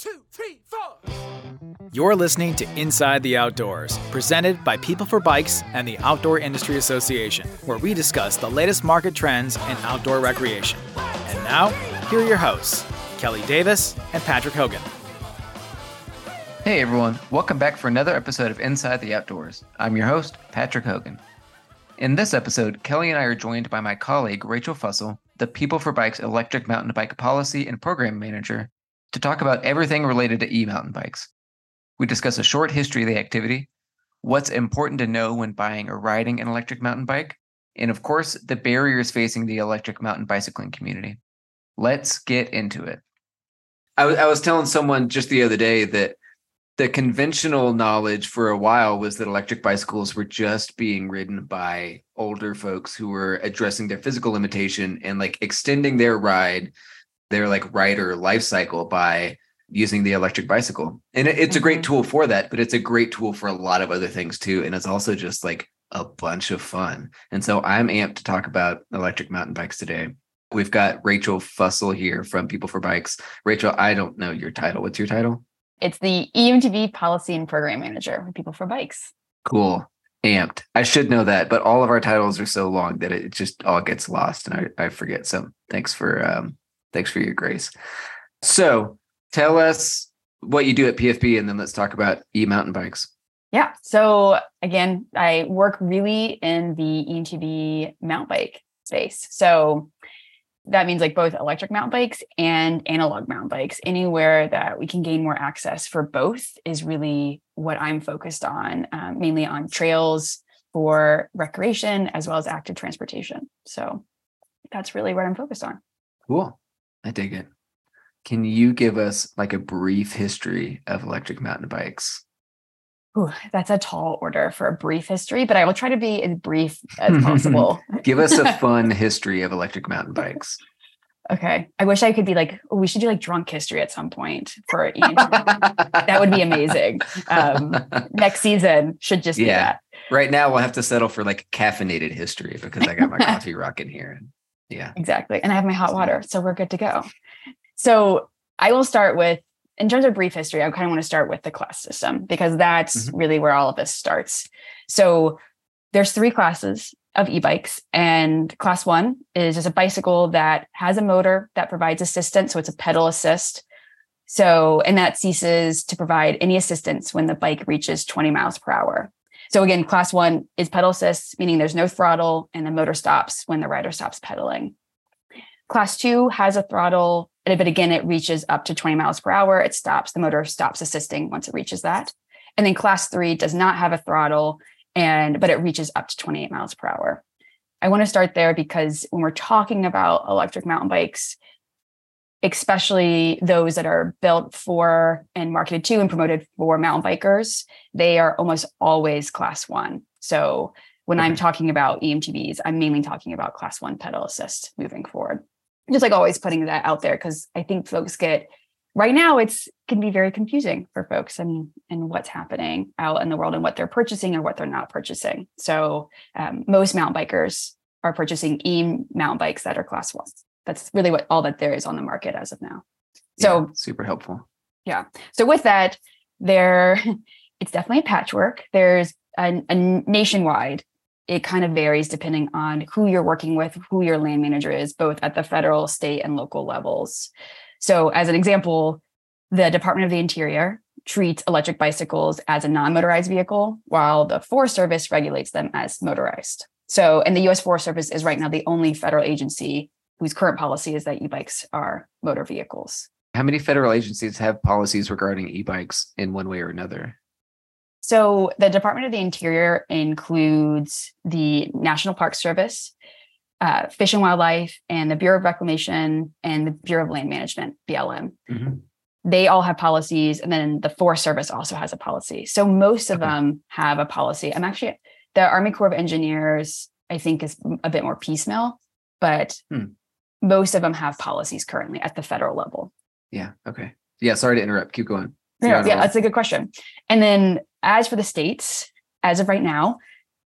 two, three, four. You're listening to Inside the Outdoors, presented by People for Bikes and the Outdoor Industry Association, where we discuss the latest market trends in outdoor recreation. And now, here are your hosts, Kelly Davis and Patrick Hogan. Hey everyone, welcome back for another episode of Inside the Outdoors. I'm your host, Patrick Hogan. In this episode, Kelly and I are joined by my colleague, Rachel Fussell, the People for Bikes electric mountain bike policy and program manager, to talk about everything related to e mountain bikes. We discuss a short history of the activity, what's important to know when buying or riding an electric mountain bike, and of course, the barriers facing the electric mountain bicycling community. Let's get into it. I, w- I was telling someone just the other day that the conventional knowledge for a while was that electric bicycles were just being ridden by older folks who were addressing their physical limitation and like extending their ride, their like rider life cycle by using the electric bicycle. And it, it's mm-hmm. a great mm-hmm. tool for that, but it's a great tool for a lot of other things too. And it's also just like a bunch of fun. And so I'm amped to talk about electric mountain bikes today. We've got Rachel Fussell here from People for Bikes. Rachel, I don't know your title. What's your title? It's the EMTB Policy and Program Manager for People for Bikes. Cool. Amped. I should know that, but all of our titles are so long that it just all gets lost and I, I forget. So thanks for um thanks for your grace. So tell us what you do at PFB and then let's talk about e-mountain bikes. Yeah. So again, I work really in the EMTB mountain bike space. So that means like both electric mountain bikes and analog mountain bikes anywhere that we can gain more access for both is really what i'm focused on um, mainly on trails for recreation as well as active transportation so that's really what i'm focused on cool i dig it can you give us like a brief history of electric mountain bikes Ooh, that's a tall order for a brief history, but I will try to be as brief as possible. Give us a fun history of electric mountain bikes. Okay. I wish I could be like, oh, we should do like drunk history at some point for that would be amazing. Um, next season should just yeah. that. Right now, we'll have to settle for like caffeinated history because I got my coffee rocking here. Yeah. Exactly. And I have my hot water. So we're good to go. So I will start with in terms of brief history, I kind of want to start with the class system because that's mm-hmm. really where all of this starts. So there's three classes of e-bikes and class one is just a bicycle that has a motor that provides assistance. So it's a pedal assist. So, and that ceases to provide any assistance when the bike reaches 20 miles per hour. So again, class one is pedal assist, meaning there's no throttle and the motor stops when the rider stops pedaling. Class two has a throttle but again, it reaches up to 20 miles per hour. It stops, the motor stops assisting once it reaches that. And then class three does not have a throttle, and but it reaches up to 28 miles per hour. I want to start there because when we're talking about electric mountain bikes, especially those that are built for and marketed to and promoted for mountain bikers, they are almost always class one. So when okay. I'm talking about EMTBs, I'm mainly talking about class one pedal assist moving forward just like always putting that out there because I think folks get right now it's can be very confusing for folks and and what's happening out in the world and what they're purchasing or what they're not purchasing. So um, most mountain bikers are purchasing e mountain bikes that are class one. That's really what all that there is on the market as of now. So yeah, super helpful. Yeah. So with that, there it's definitely a patchwork. There's a, a nationwide it kind of varies depending on who you're working with, who your land manager is, both at the federal, state, and local levels. So, as an example, the Department of the Interior treats electric bicycles as a non motorized vehicle, while the Forest Service regulates them as motorized. So, and the US Forest Service is right now the only federal agency whose current policy is that e bikes are motor vehicles. How many federal agencies have policies regarding e bikes in one way or another? So the Department of the Interior includes the National Park Service, uh, Fish and Wildlife, and the Bureau of Reclamation and the Bureau of Land Management, BLM. Mm-hmm. They all have policies, and then the Forest Service also has a policy. So most of okay. them have a policy. I'm actually the Army Corps of Engineers. I think is a bit more piecemeal, but hmm. Most of them have policies currently at the federal level. Yeah. Okay. Yeah. Sorry to interrupt. Keep going. Yeah, yeah, that's a good question. And then as for the states, as of right now,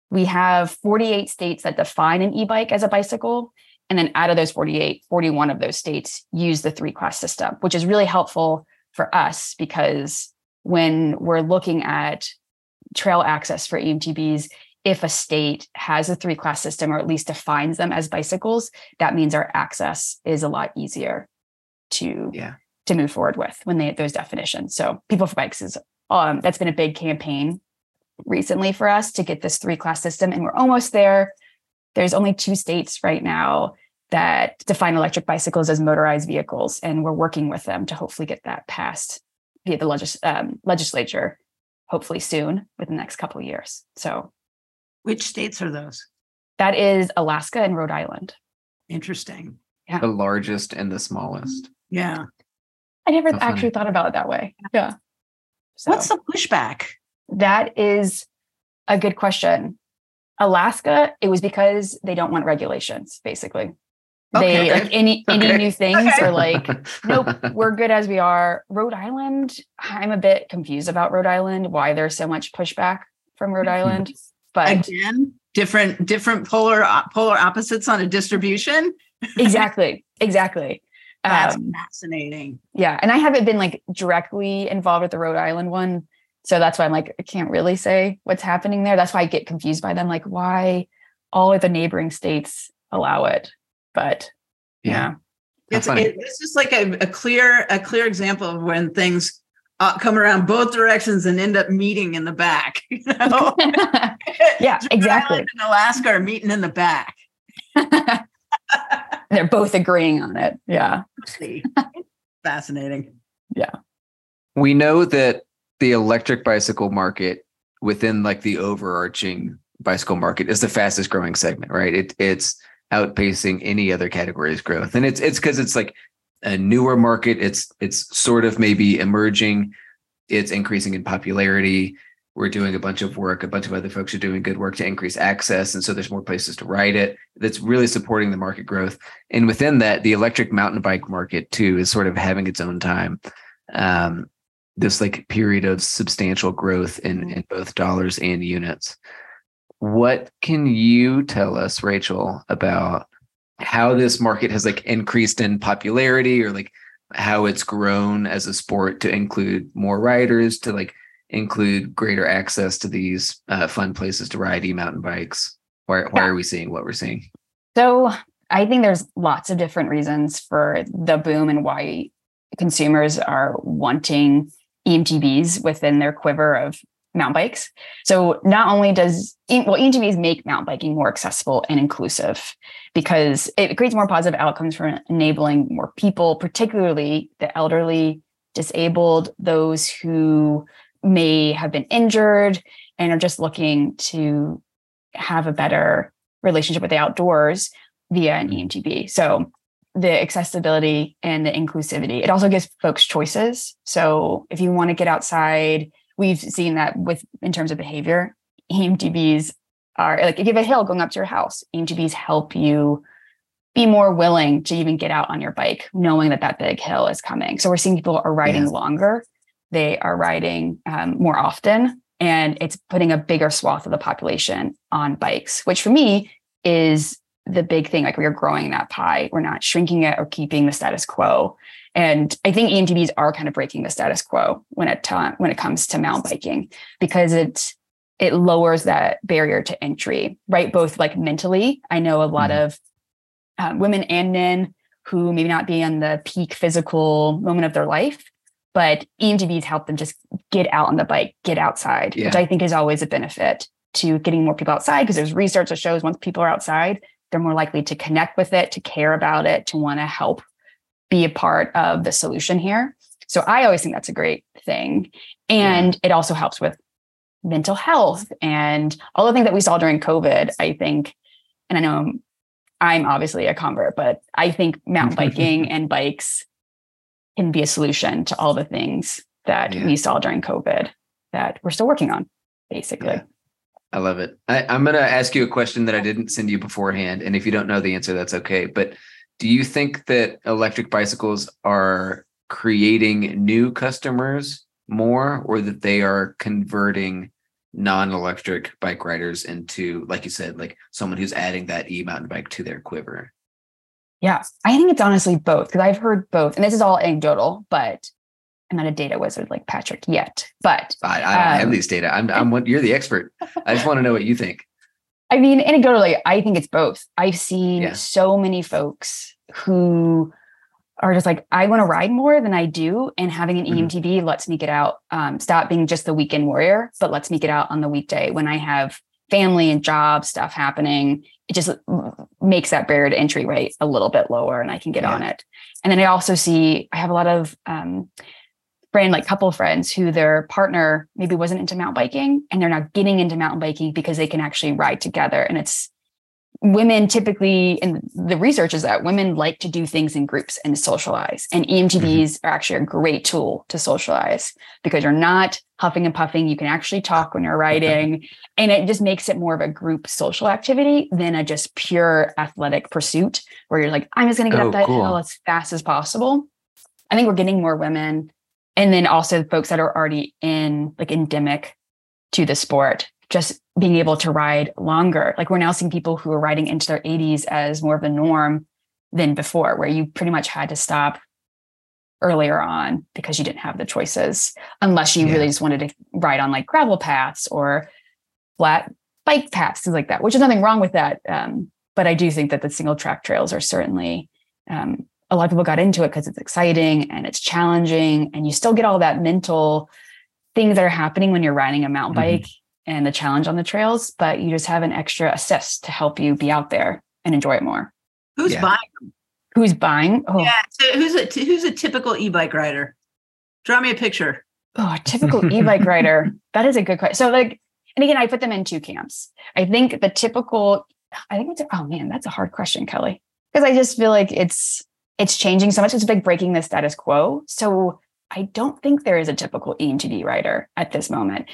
we have 48 states that define an e-bike as a bicycle. And then out of those 48, 41 of those states use the three class system, which is really helpful for us because when we're looking at trail access for EMTBs, if a state has a three class system or at least defines them as bicycles, that means our access is a lot easier to Yeah. to move forward with when they those definitions. So people for bikes is um that's been a big campaign recently for us to get this three class system and we're almost there. There's only two states right now that define electric bicycles as motorized vehicles and we're working with them to hopefully get that passed via the legis- um, legislature hopefully soon within the next couple of years. So Which states are those? that is Alaska and Rhode Island. Interesting. The largest and the smallest. Yeah. I never How funny. actually thought about it that way. Yeah. So What's the pushback? that is a good question. Alaska, it was because they don't want regulations, basically. They Okay. like any any Okay. new things Okay. are like, nope, we're good as we are. Rhode Island, I'm a bit confused about Rhode Island, why there's so much pushback from Rhode hmm. Island. But Again, different different polar polar opposites on a distribution. exactly, exactly. That's Um, fascinating. yeah and i haven't been like directly involved with the rhode island one so that's why i'm like i can't really say what's happening there that's why i get confused by them like why all of the neighboring states allow it but yeah, How It's funny. it, this is like a, a clear a clear example of when things uh, come around both directions and end up meeting in the back. You know? Yeah, Rhode exactly. Island and Alaska are meeting in the back. they're both agreeing on it yeah Fascinating. Yeah. We know that the electric bicycle market within like the overarching bicycle market is the fastest growing segment, right? It it's outpacing any other category's growth. And it's it's because it's like a newer market. It's it's sort of maybe emerging. It's increasing in popularity. We're doing a bunch of work. A bunch of other folks are doing good work to increase access. And so there's more places to ride it. That's really supporting the market growth. And within that, the electric mountain bike market too is sort of having its own time. Um, this like period of substantial growth in, in both dollars and units. What can you tell us, Rachel, about how this market has like increased in popularity or like how it's grown as a sport to include more riders, to like include greater access to these uh, fun places to ride e-mountain bikes? Why, why Yeah. are we seeing what we're seeing? So I think there's lots of different reasons for the boom and why consumers are wanting EMTBs within their quiver of mountain bikes. So not only does well EMTBs make mountain biking more accessible and inclusive because it creates more positive outcomes for enabling more people, particularly the elderly, disabled, those who may have been injured and are just looking to have a better relationship with the outdoors via an mm-hmm. EMTB. So the accessibility and the inclusivity. It also gives folks choices. So if you want to get outside, we've seen that with in terms of behavior, EMTBs are like if you have a hill going up to your house, EMTBs help you be more willing to even get out on your bike, knowing that that big hill is coming. So we're seeing people are riding longer, they are riding um, more often, and it's putting a bigger swath of the population on bikes, which for me is the big thing. Like we are growing that pie, we're not shrinking it or keeping the status quo. And I think EMTBs are kind of breaking the status quo when it ta- when it comes to mountain biking because it it lowers that barrier to entry, right? Both like mentally. I know a lot Mhm. of um, women and men who maybe not be on the peak physical moment of their life, but EMTBs help them just get out on the bike, get outside, which I think is always a benefit to getting more people outside because there's research that shows once people are outside, they're more likely to connect with it, to care about it, to want to help be a part of the solution here. So I always think that's a great thing. And it also helps with mental health and all the things that we saw during COVID. I think, and I know I'm obviously a convert, but I think mountain biking and bikes can be a solution to all the things that Yeah. we saw during COVID that we're still working on, basically. Yeah. I love it. I, I'm going to ask you a question that I didn't send you beforehand. And if you don't know the answer, that's okay. But do you think that electric bicycles are creating new customers more or that they are converting non-electric bike riders into, like you said, like someone who's adding that e-mountain bike to their quiver? Yeah, I think it's honestly both because I've heard both, and this is all anecdotal, but I'm not a data wizard like Patrick yet, but I, I don't um, have these data. I'm, I'm you're the expert. I just want to know what you think. I mean, anecdotally, I think it's both. I've seen yeah. so many folks who are just like, I want to ride more than I do. And having an mm-hmm. EMTB lets me get out, um, stop being just the weekend warrior, but lets me get out on the weekday when I have family and job stuff happening. It just makes that barrier to entry rate a little bit lower and I can get yeah. on it. And then I also see, I have a lot of, um, friend, like couple friends who their partner maybe wasn't into mountain biking and they're now getting into mountain biking because they can actually ride together. And it's women typically, and the research is that women like to do things in groups and socialize. And EMTBs mm-hmm. are actually a great tool to socialize because you're not huffing and puffing. You can actually talk when you're riding. and it just makes it more of a group social activity than a just pure athletic pursuit where you're like, I'm just going to get oh, up that cool. hill as fast as possible. I think we're getting more women and then also folks that are already in like endemic to the sport just being able to ride longer like we're now seeing people who are riding into their 80s as more of the norm than before where you pretty much had to stop earlier on because you didn't have the choices unless you yeah. really just wanted to ride on like gravel paths or flat bike paths things like that which is nothing wrong with that um, but i do think that the single track trails are certainly um, a lot of people got into it because it's exciting and it's challenging and you still get all that mental things that are happening when you're riding a mountain mm-hmm. bike and the challenge on the trails but you just have an extra assist to help you be out there and enjoy it more. Who's yeah. buying? Who's buying? Oh. yeah so who's a who's a typical e-bike rider? Draw me a picture. Oh a typical e-bike rider. That is a good question so like and again i put them in two camps. I think the typical i think it's oh man that's a hard question kelly because i just feel like it's it's changing so much. It's like breaking the status quo. So I don't think there is a typical EMTB rider at this moment.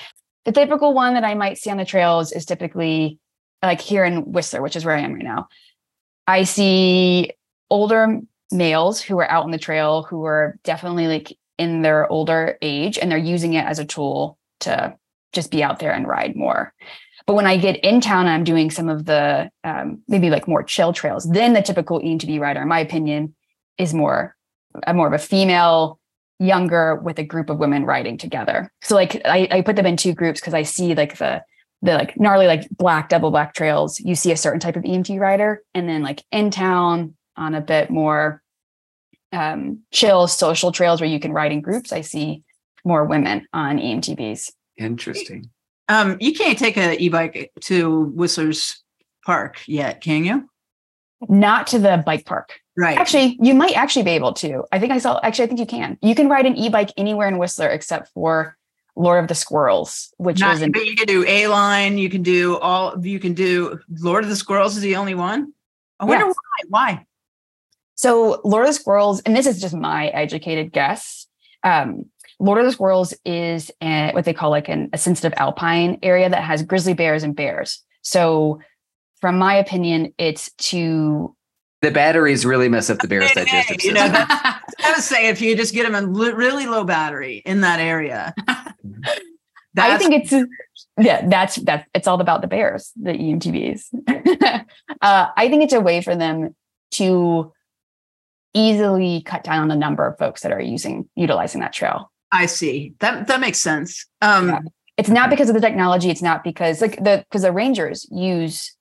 The typical one that I might see on the trails is typically like here in Whistler, which is where I am right now. I see older males who are out on the trail who are definitely like in their older age and they're using it as a tool to just be out there and ride more. But when I get in town, I'm doing some of the um, maybe like more chill trails. Then the typical EMTB rider, in my opinion, is more a more of a female younger with a group of women riding together. So like i, I put them in two groups because i see like the the like gnarly like black double black trails. You see a certain type of emt rider and then like in town on a bit more um chill social trails where you can ride in groups i see more women on emtbs interesting. Um you can't take an e-bike to whistler's park yet can you not to the bike park Right. Actually, you might actually be able to. I think I saw, actually, I think you can. You can ride an e bike anywhere in Whistler except for Lord of the Squirrels, which Not, is. An- but you can do A line, you can do all, you can do Lord of the Squirrels is the only one. I wonder why. Why? So, Lord of the Squirrels, and this is just my educated guess. Um, Lord of the Squirrels is a, what they call like an, a sensitive alpine area that has grizzly bears and bears. So, from my opinion, it's to the batteries really mess up the bear's digestive system. You know, I was saying if you just get them a really low battery in that area. I think it's yeah, that's that's it's all about the bears, the EMTBs. uh, I think it's a way for them to easily cut down on the number of folks that are using utilizing that trail. I see that that makes sense. Um, yeah. It's not because of the technology. It's not because like the because the rangers use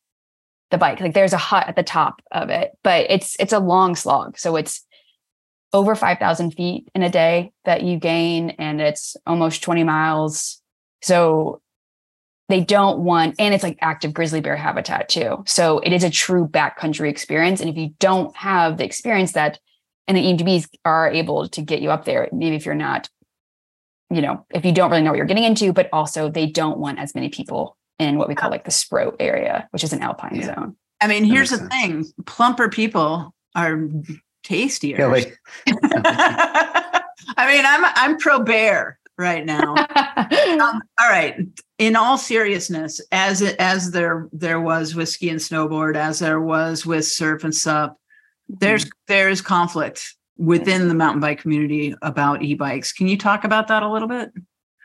the bike. Like there's a hut at the top of it, but it's it's a long slog. So it's over 5,000 feet in a day that you gain, and it's almost 20 miles. So they don't want, and it's like active grizzly bear habitat too. So it is a true backcountry experience. And if you don't have the experience that, and the EMTBs are able to get you up there, maybe if you're not, you know, if you don't really know what you're getting into, but also they don't want as many people in what we call like the Sproatt area, which is an alpine yeah. zone. I mean, here's the sense. thing plumper people are tastier. Really? I mean, I'm I'm pro bear right now. um, all right. In all seriousness, as it, as there there was with ski and snowboard, as there was with surf and sup, there's mm-hmm. there's conflict within the mountain bike community about e-bikes. Can you talk about that a little bit?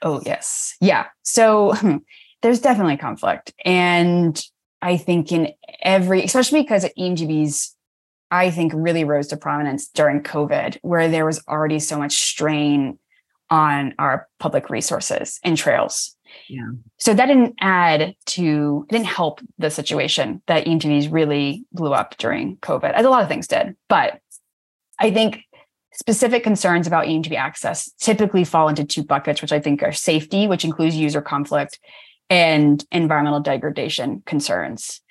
Oh yes, yeah. So there's definitely conflict. And I think in every, especially because EMTBs, I think really rose to prominence during COVID, where there was already so much strain on our public resources and trails. Yeah. So that didn't add to, didn't help the situation that EMTBs really blew up during COVID, as a lot of things did. But I think specific concerns about EMTB access typically fall into two buckets, which I think are safety, which includes user conflict, and environmental degradation concerns.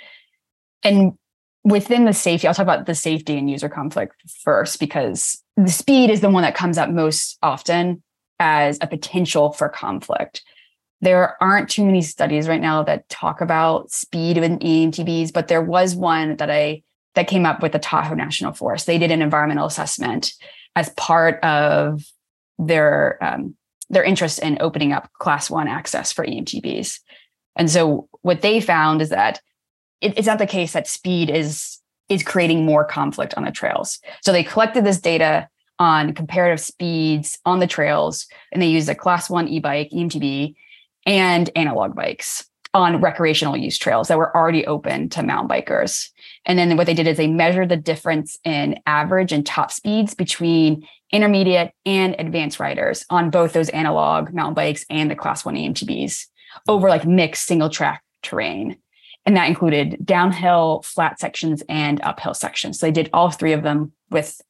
And within the safety, I'll talk about the safety and user conflict first, because the speed is the one that comes up most often as a potential for conflict. There aren't too many studies right now that talk about speed in EMTBs, but there was one that I that came up with the Tahoe National Forest. They did an environmental assessment as part of their um, their interest in opening up class one access for EMTBs. And so what they found is that it, it's not the case that speed is is creating more conflict on the trails. So they collected this data on comparative speeds on the trails, and they used a class one e-bike, EMTB, and analog bikes on recreational use trails that were already open to mountain bikers. And then what they did is they measured the difference in average and top speeds between intermediate and advanced riders on both those analog mountain bikes and the class one EMTBs over like mixed single track terrain. And that included downhill, flat sections, and uphill sections. So they did all three of them with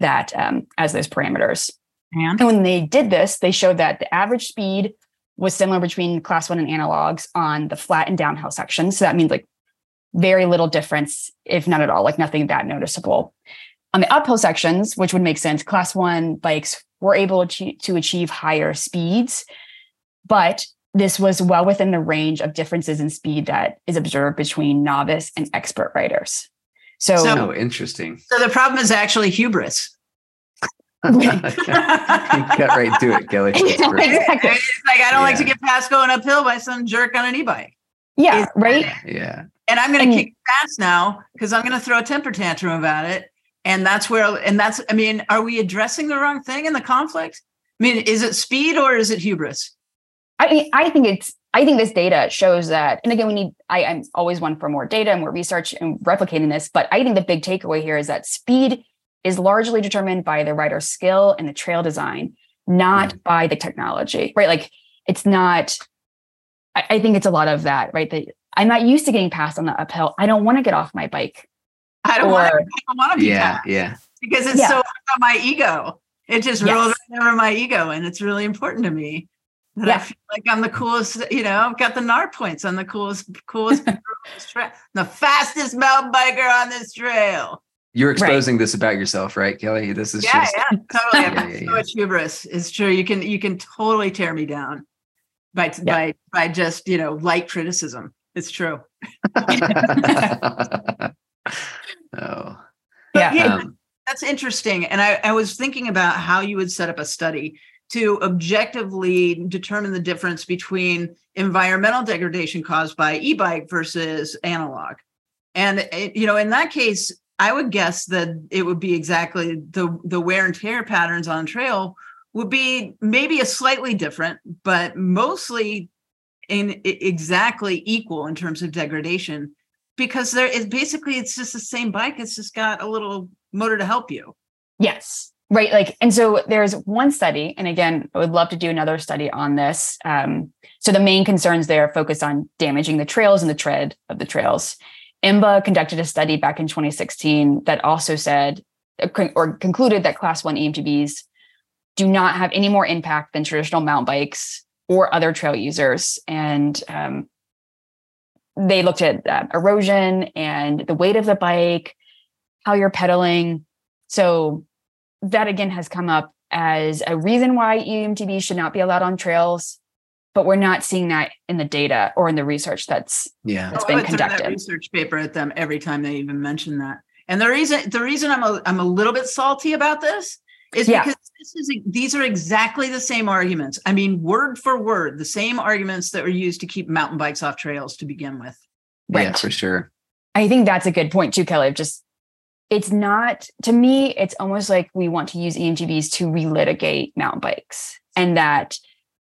that um, as those parameters. And? and when they did this, they showed that the average speed was similar between class one and analogs on the flat and downhill sections. So that means like very little difference, if not at all, like nothing that noticeable. On the uphill sections, which would make sense, class one bikes were able to, to achieve higher speeds, but this was well within the range of differences in speed that is observed between novice and expert riders. So, so interesting. So the problem is actually hubris. Got right to it, Kelly. exactly. It's like I don't yeah. like to get past going uphill by some jerk on an e-bike. Yeah, it's, right. Yeah. And I'm going to kick fast now because I'm going to throw a temper tantrum about it. And that's where, and that's, I mean, are we addressing the wrong thing in the conflict? I mean, is it speed or is it hubris? I mean, I think it's, I think this data shows that, and again, we need, I, I'm always one for more data and more research and replicating this, but I think the big takeaway here is that speed is largely determined by the rider's skill and the trail design, not mm-hmm. by the technology, right? Like it's not, I, I think it's a lot of that, right? That I'm not used to getting past on the uphill. I don't want to get off my bike. I don't want to be yeah, past yeah. Because it's yeah. so about my ego. It just yes. rolls over my ego and it's really important to me that yeah. I feel like I'm the coolest, you know, I've got the gnar points. I'm the coolest, coolest, the fastest mountain biker on this trail. You're exposing right. this about yourself, right, Kelly? This is yeah, just yeah, totally. yeah, yeah, so much hubris. It's true. You can you can totally tear me down by by by just you know light criticism. It's true. oh, yeah. Um, that's interesting. And I, I was thinking about how you would set up a study to objectively determine the difference between environmental degradation caused by e-bike versus analog. And it, you know, in that case, I would guess that it would be exactly the the wear and tear patterns on trail would be maybe a slightly different, but mostly in exactly equal in terms of degradation because there is basically it's just the same bike it's just got a little motor to help you. Yes right like and so there's one study and again i would love to do another study on this um, so the main concerns there focus on damaging the trails and the tread of the trails IMBA conducted a study back in 2016 that also said or concluded that class one EMTBs do not have any more impact than traditional mountain bikes or other trail users. And um, they looked at uh, erosion and the weight of the bike, how you're pedaling. So that again has come up as a reason why EMTBs should not be allowed on trails but we're not seeing that in the data or in the research that's yeah that's oh, been conducted. research paper at them every time they even mention that. And the reason the reason I'm a, I'm a little bit salty about this is yeah. because this is these are exactly the same arguments. I mean, word for word, the same arguments that were used to keep mountain bikes off trails to begin with. Right. Yeah, for sure. I think that's a good point too, Kelly. Just it's not to me, it's almost like we want to use EMTBs to relitigate mountain bikes and that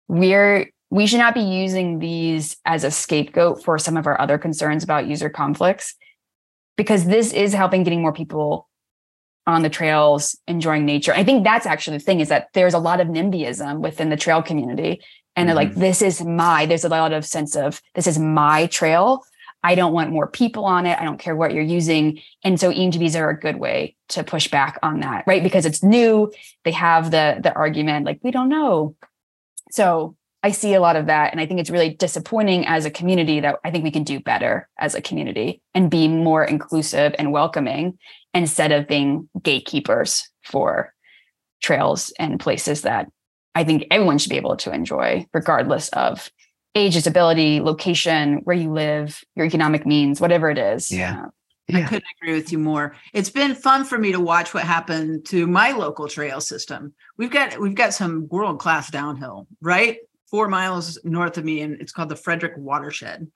we're we should not be using these as a scapegoat for some of our other concerns about user conflicts because this is helping getting more people on the trails, enjoying nature. I think that's actually the thing is that there's a lot of NIMBYism within the trail community. And they're Mm-hmm. like, this is my, there's a lot of sense of this is my trail. I don't want more people on it. I don't care what you're using. And so EMTBs are a good way to push back on that, right? Because it's new. They have the the argument like we don't know. So I see a lot of that. And I think it's really disappointing as a community that I think we can do better as a community and be more inclusive and welcoming instead of being gatekeepers for trails and places that I think everyone should be able to enjoy, regardless of age, disability, location, where you live, your economic means, whatever it is. Yeah. Uh, I couldn't agree with you more. It's been fun for me to watch what happened to my local trail system. We've got we've got some world class downhill, right? Four miles north of me, and it's called the Frederick Watershed.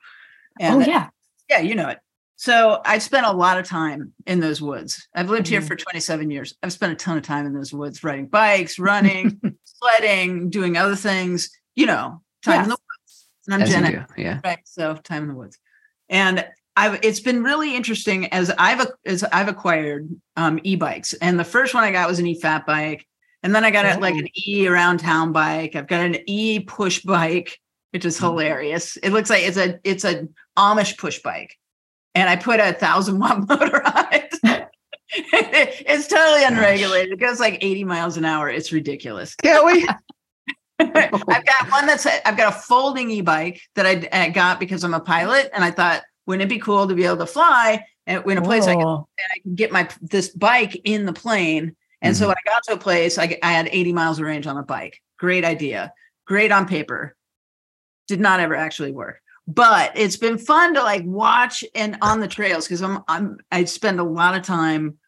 And oh yeah. yeah, you know it. So I've spent a lot of time in those woods. I've lived here Mhm. for 27 years. I've spent a ton of time in those woods, riding bikes, running, sledding, doing other things. You know, time in the woods. And I'm As Gen. Yeah. right so time in the woods and i've it's been really interesting as i've as i've acquired um e-bikes and the first one i got was an e-fat bike and then i got a, like an e around town bike. I've got an e push bike which is Mhm. hilarious. It looks like it's a it's a amish push bike. And i put a thousand watt motor on it. It's totally unregulated. It goes like 80 miles an hour. It's ridiculous. Can we? I've got one that's I've got a folding e-bike that I, I got because I'm a pilot, and I thought, wouldn't it be cool to be able to fly and in a place I can, Oh, and I can get my this bike in the plane. And so when I got to a place, I, I had 80 miles of range on the bike. Great idea, great on paper. Did not ever actually work, but it's been fun to like watch and on the trails because I'm I'm I spend a lot of time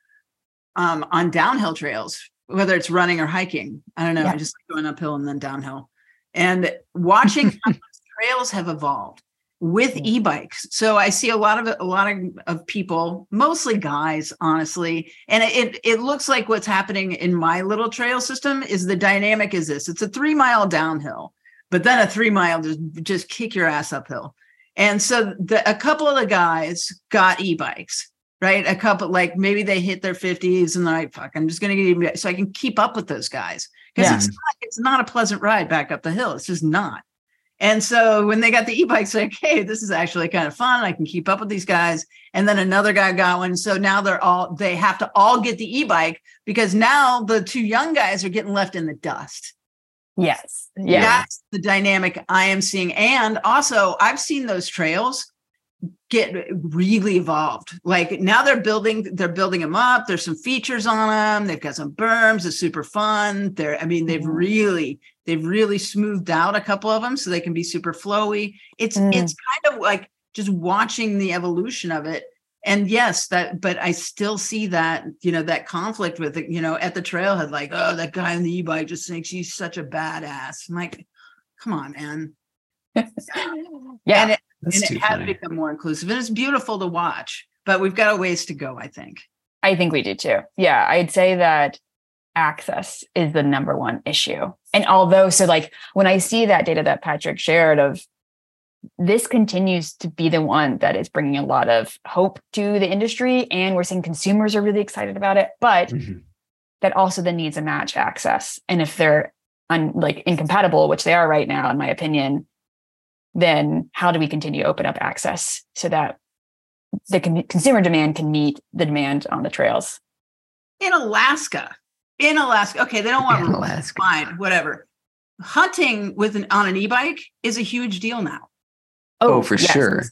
um, on downhill trails, whether it's running or hiking. I don't know. Yeah. I just like going uphill and then downhill. And watching how trails have evolved with e-bikes. So I see a lot of a lot of, of people, mostly guys, honestly. And it it looks like what's happening in my little trail system is the dynamic is this. It's a three mile downhill, but then a three mile just just kick your ass uphill. And so the, a couple of the guys got e-bikes right? A couple, like maybe they hit their 50s and they're like, fuck, I'm just going to get so I can keep up with those guys. Because Yeah. it's, not, it's not a pleasant ride back up the hill. It's just not. And so when they got the e-bikes, like, hey, this is actually kind of fun. I can keep up with these guys. And then another guy got one. So now they're all, they have to all get the e-bike because now the two young guys are getting left in the dust. yes. Yeah. That's the dynamic I am seeing. And also, I've seen those trails get really evolved. Like now they're building, they're building them up. There's some features on them. They've got some berms. It's super fun. They're, I mean, they've Mhm. really, they've really smoothed out a couple of them so they can be super flowy. It's Mm. it's kind of like just watching the evolution of it. And yes, that, but I still see that, you know, that conflict with it, you know, at the trailhead, like, oh, that guy on the e-bike just thinks he's such a badass. I'm like, come on, man. yeah. And it, That's and it has funny. become more inclusive and it's beautiful to watch, but we've got a ways to go, I think. I think we do too. Yeah, I'd say that access is the number one issue. And although, so like when I see that data that Patrick shared of this continues to be the one that is bringing a lot of hope to the industry, and we're seeing consumers are really excited about it, but Mhm. that also then needs a match access. And if they're un, like incompatible, which they are right now, in my opinion, then how do we continue to open up access so that the con- consumer demand can meet the demand on the trails? In Alaska, in Alaska, okay, they don't want In rules, Alaska. fine, whatever. Hunting with an on an e-bike is a huge deal now. Oh, for yes. sure.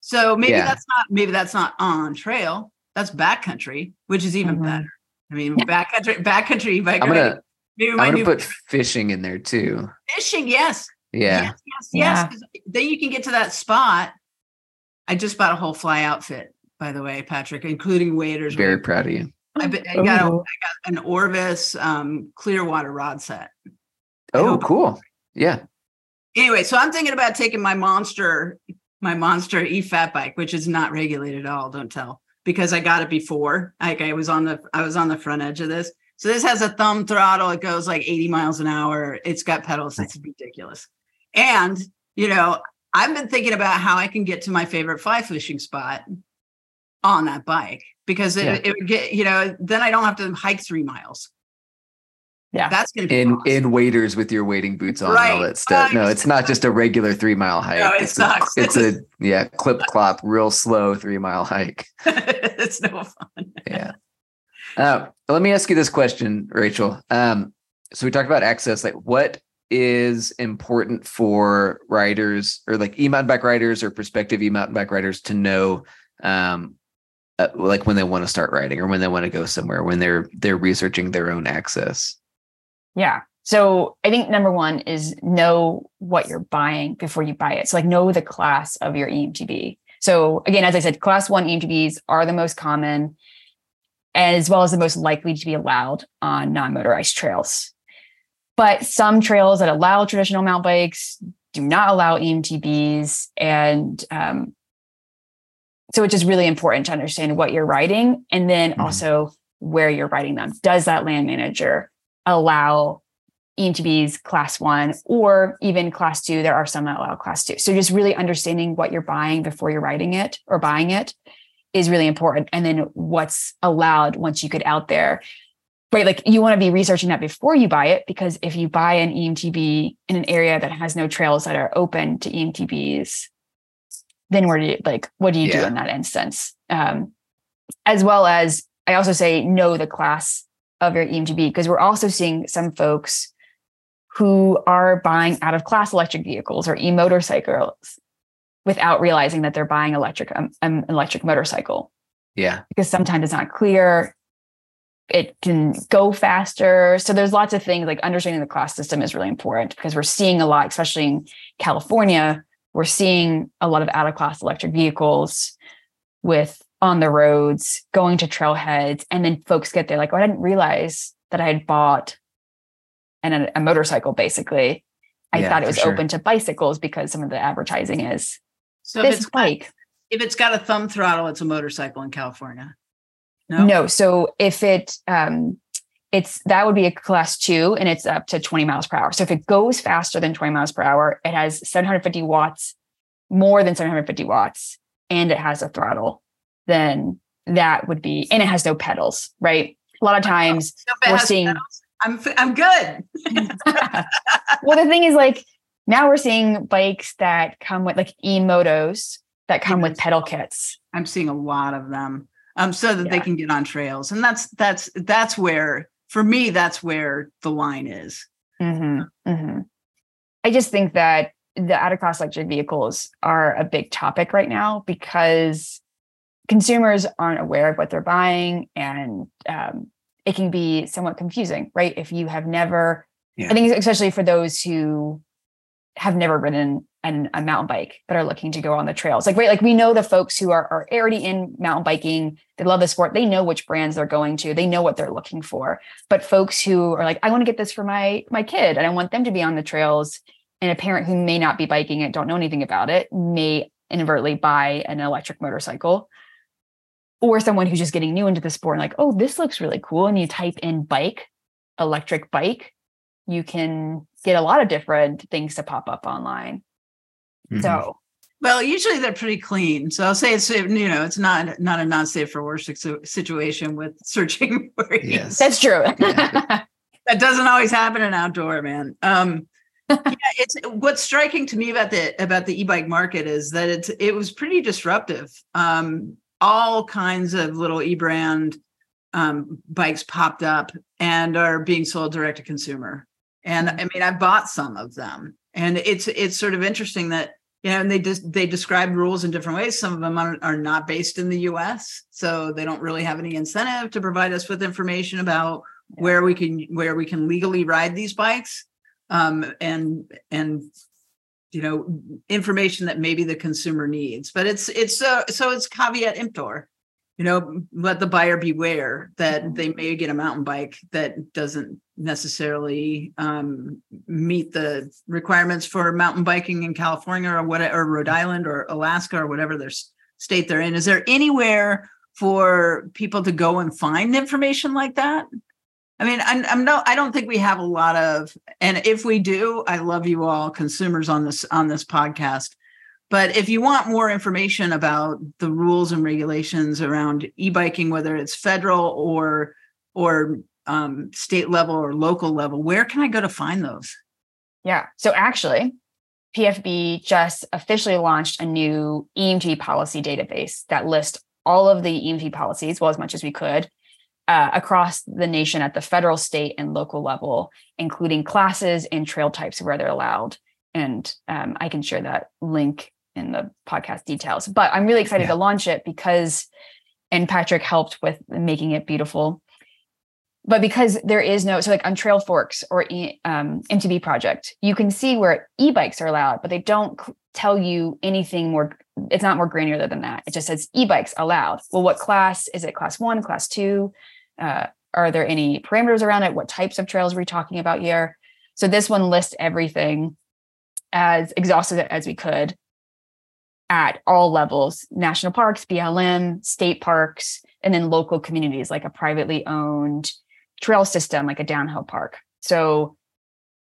So maybe Yeah. that's not maybe that's not on trail. That's backcountry, which is even Mhm. better. I mean, backcountry, backcountry e-bike. I'm gonna maybe my I'm gonna put fishing in there too. fishing. Yes, Yeah. yes, yes, Yeah. yes. 'cause Then you can get to that spot. I just bought a whole fly outfit, by the way, Patrick, including waders. Very proud of you. I, I got, I Ooh. got an Orvis um, Clearwater rod set. Oh, cool. Yeah. Anyway, so I'm thinking about taking my monster, my monster e fat bike, which is not regulated at all. Don't tell because I got it before. Like I was on the I was on the front edge of this. So this has a thumb throttle. It goes like 80 miles an hour. It's got pedals. It's ridiculous. And you know, I've been thinking about how I can get to my favorite fly fishing spot on that bike because it, yeah. it would get you know then I don't have to hike three miles. Yeah, that's going to be in awesome. in waders with your wading boots on right. and all that stuff. no, it's not just a regular three mile hike. No, it it's sucks. A, it's a yeah clip clop, real slow three mile hike. it's no fun. yeah. Uh, let me ask you this question, Rachel. Um, so we talked about access. Like, what is important for riders or like e-mountain bike riders or prospective e-mountain bike riders to know um, uh, like when they want to start riding or when they want to go somewhere when they're they're researching their own access. Yeah. So i think number one is know what you're buying before you buy it. So like know the class of your emtb so again as i said class one emtbs are the most common as well as the most likely to be allowed on non-motorized trails. But some trails that allow traditional mountain bikes do not allow EMTBs. And um, so it's just really important to understand what you're writing and then mm-hmm. also where you're writing them. Does that land manager allow EMTBs class one or even class two? There are some that allow class two. So just really understanding what you're buying before you're writing it or buying it is really important. And then what's allowed once you get out there right like you want to be researching that before you buy it because if you buy an emtb in an area that has no trails that are open to emtbs then where do you like what do you yeah. do in that instance um, as well as i also say know the class of your emtb because we're also seeing some folks who are buying out of class electric vehicles or e-motorcycles without realizing that they're buying electric um, an electric motorcycle yeah because sometimes it's not clear it can go faster. So there's lots of things like understanding the class system is really important because we're seeing a lot, especially in California, we're seeing a lot of out of class electric vehicles with on the roads going to trailheads. And then folks get there like, oh, I didn't realize that I had bought an, a, a motorcycle basically. I yeah, thought it was sure. open to bicycles because some of the advertising is so this if bike. If it's got a thumb throttle, it's a motorcycle in California. No. No. So if it um it's that would be a class two and it's up to 20 miles per hour. So if it goes faster than 20 miles per hour, it has 750 watts, more than 750 watts, and it has a throttle, then that would be, and it has no pedals, right? A lot of times we're seeing. Pedals, I'm I'm good. well, the thing is, like now we're seeing bikes that come with like e-motos that come with pedal kits. I'm seeing a lot of them um, so that yeah. they can get on trails. And that's that's that's where for me that's where the line is. Mm-hmm. Mm-hmm. I just think that the out of class electric vehicles are a big topic right now because consumers aren't aware of what they're buying and um, it can be somewhat confusing, right? If you have never, yeah. I think especially for those who have never ridden an, a mountain bike but are looking to go on the trails. Like, right, like we know the folks who are, are already in mountain biking, they love the sport, they know which brands they're going to, they know what they're looking for. But folks who are like, I want to get this for my my kid and I want them to be on the trails. And a parent who may not be biking it, don't know anything about it, may inadvertently buy an electric motorcycle. Or someone who's just getting new into the sport and like, oh, this looks really cool. And you type in bike, electric bike, you can get a lot of different things to pop up online. Mm-hmm. So, well, usually they're pretty clean. So I'll say it's you know it's not not a not safe for work situation with searching for yes. That's true. that doesn't always happen in outdoor, man. Um, yeah, it's what's striking to me about the about the e-bike market is that it's it was pretty disruptive. Um, all kinds of little e-brand um, bikes popped up and are being sold direct to consumer. And I mean, I bought some of them, and it's it's sort of interesting that you know, and they just they describe rules in different ways. Some of them are, are not based in the U.S., so they don't really have any incentive to provide us with information about yeah. where we can where we can legally ride these bikes, um, and and you know information that maybe the consumer needs. But it's it's so so it's caveat emptor you know let the buyer beware that mm-hmm. they may get a mountain bike that doesn't necessarily um, meet the requirements for mountain biking in california or what or rhode island or alaska or whatever their state they're in. Is there anywhere for people to go and find information like that? I mean i'm, I'm no i don't think we have a lot of and if we do i love you all consumers on this on this podcast but if you want more information about the rules and regulations around e-biking, whether it's federal or or um, state level or local level, where can I go to find those? Yeah. So actually, PFB just officially launched a new EMTB policy database that lists all of the EMT policies, well, as much as we could, uh, across the nation at the federal, state, and local level, including classes and trail types where they're allowed. And um, I can share that link in the podcast details. But I'm really excited yeah. to launch it because, and Patrick helped with making it beautiful. But because there is no so like on Trailforks or e, um, mtb project you can see where e-bikes are allowed but they don't tell you anything more it's not more granular than that. It just says e-bikes allowed. Well what class is it class one class two? Uh, are there any parameters around it? What types of trails are we talking about here? So this one lists everything as exhaustive as we could at all levels national parks blm state parks and then local communities like a privately owned trail system like a downhill park. So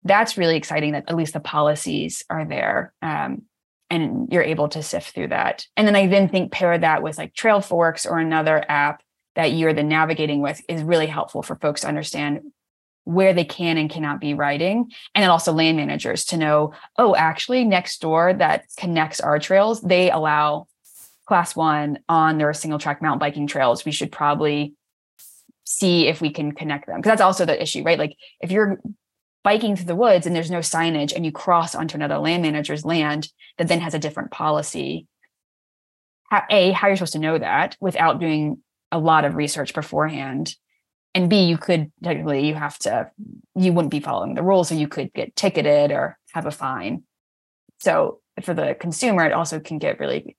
that's really exciting that at least the policies are there um, and you're able to sift through that. And then I then think pair that with like Trailforks or another app that you're the navigating with is really helpful for folks to understand where they can and cannot be riding. And then also land managers to know oh actually next door that connects our trails they allow class one on their single track mountain biking trails. We should probably see if we can connect them. Because that's also the issue right? Like if you're biking through the woods and there's no signage and you cross onto another land manager's land that then has a different policy. How, a how are you're supposed to know that without doing a lot of research beforehand and b you could technically you have to you wouldn't be following the rules so you could get ticketed or have a fine so for the consumer it also can get really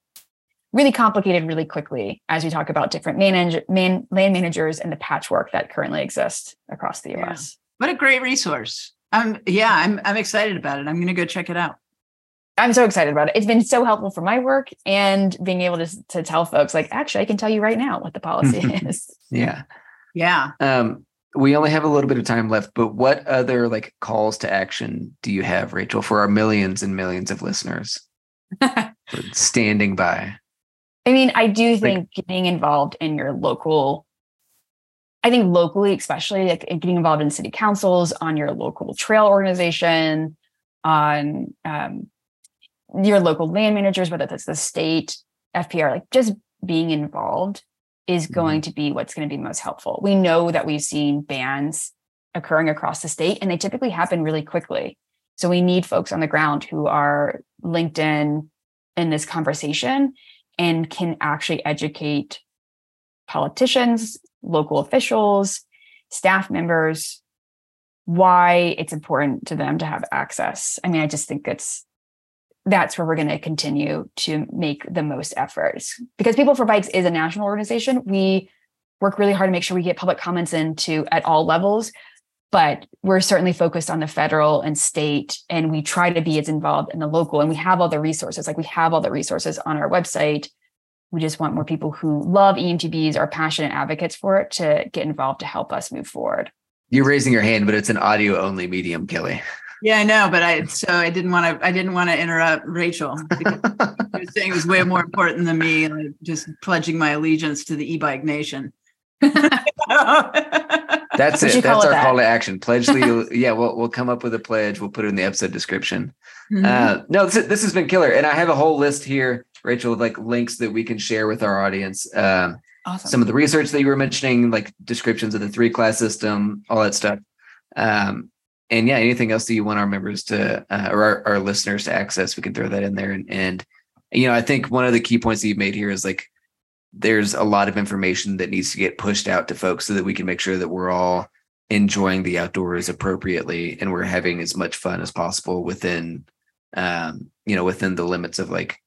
really complicated really quickly as we talk about different manage, man, land managers and the patchwork that currently exists across the US. Yeah. What a great resource. Um, yeah, I'm, I'm excited about it. I'm going to go check it out. I'm so excited about it. It's been so helpful for my work and being able to, to tell folks like, actually, I can tell you right now what the policy is. Yeah. Yeah. Um, we only have a little bit of time left, but what other like calls to action do you have, Rachel, for our millions and millions of listeners standing by? I mean, I do think like, getting involved in your local, I think locally, especially like getting involved in city councils, on your local trail organization, on um, your local land managers, whether that's the state, FPR, like just being involved is mm-hmm. going to be what's going to be most helpful. We know that we've seen bans occurring across the state, and they typically happen really quickly. So we need folks on the ground who are linked in in this conversation and can actually educate politicians, local officials, staff members why it's important to them to have access. I mean, I just think it's that's where we're going to continue to make the most efforts. Because PeopleForBikes is a national organization. We work really hard to make sure we get public comments into at all levels, but we're certainly focused on the federal and state and we try to be as involved in the local and we have all the resources like we have all the resources on our website. We just want more people who love EMTBs are passionate advocates for it to get involved to help us move forward. You're raising your hand but it's an audio only medium kelly yeah i know but i so i didn't want to i didn't want to interrupt rachel because was saying it was way more important than me like just pledging my allegiance to the e-bike nation That's it. That's our that? call to action. Pledge the yeah. We'll we'll come up with a pledge. We'll put it in the episode description. Mm-hmm. Uh, no, this, this has been killer, and I have a whole list here, Rachel, of like links that we can share with our audience. Um, awesome. Some of the research that you were mentioning, like descriptions of the three class system, all that stuff. Um, and yeah, anything else that you want our members to uh, or our, our listeners to access, we can throw that in there. And, and you know, I think one of the key points that you've made here is like there's a lot of information that needs to get pushed out to folks so that we can make sure that we're all enjoying the outdoors appropriately and we're having as much fun as possible within um you know within the limits of like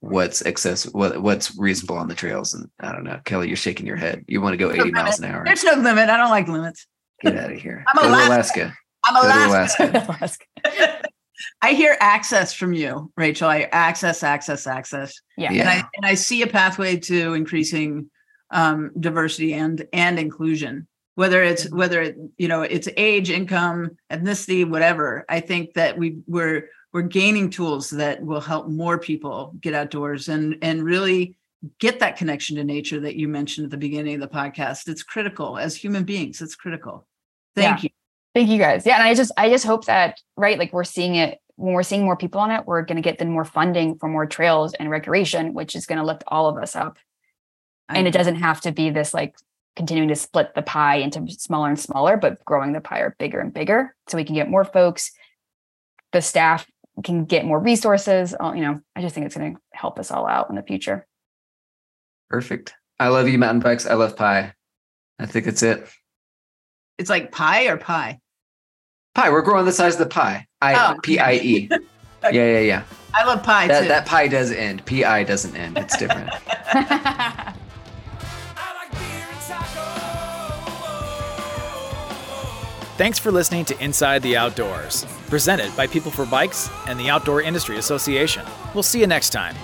what's excess what what's reasonable on the trails. And i don't know kelly you're shaking your head. You want to go 80 miles an hour. There's no limit. I don't like limits. Get out of here. I'm Alaska. alaska. I'm alaska, alaska. I hear access from you, Rachel. I access, access, access. Yeah. And I and I see a pathway to increasing um, diversity and and inclusion whether it's whether it, you know it's age income ethnicity whatever i think that we we're we're gaining tools that will help more people get outdoors and and really get that connection to nature that you mentioned at the beginning of the podcast it's critical as human beings it's critical thank yeah. you thank you guys. Yeah and i just i just hope that right like we're seeing it when we're seeing more people on it we're going to get then more funding for more trails and recreation which is going to lift all of us up. And it doesn't have to be this like continuing to split the pie into smaller and smaller but growing the pie bigger and bigger so we can get more folks. The staff can get more resources uh, you know i just think it's going to help us all out in the future. Perfect. I love you mountain bikes. I love pie. I think it's it. It's like pie or pie pie. We're growing the size of the pie. I oh, p i e. Yeah yeah yeah. I love pie that, too. that pie does end. Pi doesn't end. It's different. Thanks for listening to Inside the Outdoors, presented by PeopleForBikes and the Outdoor Industry Association. We'll see you next time.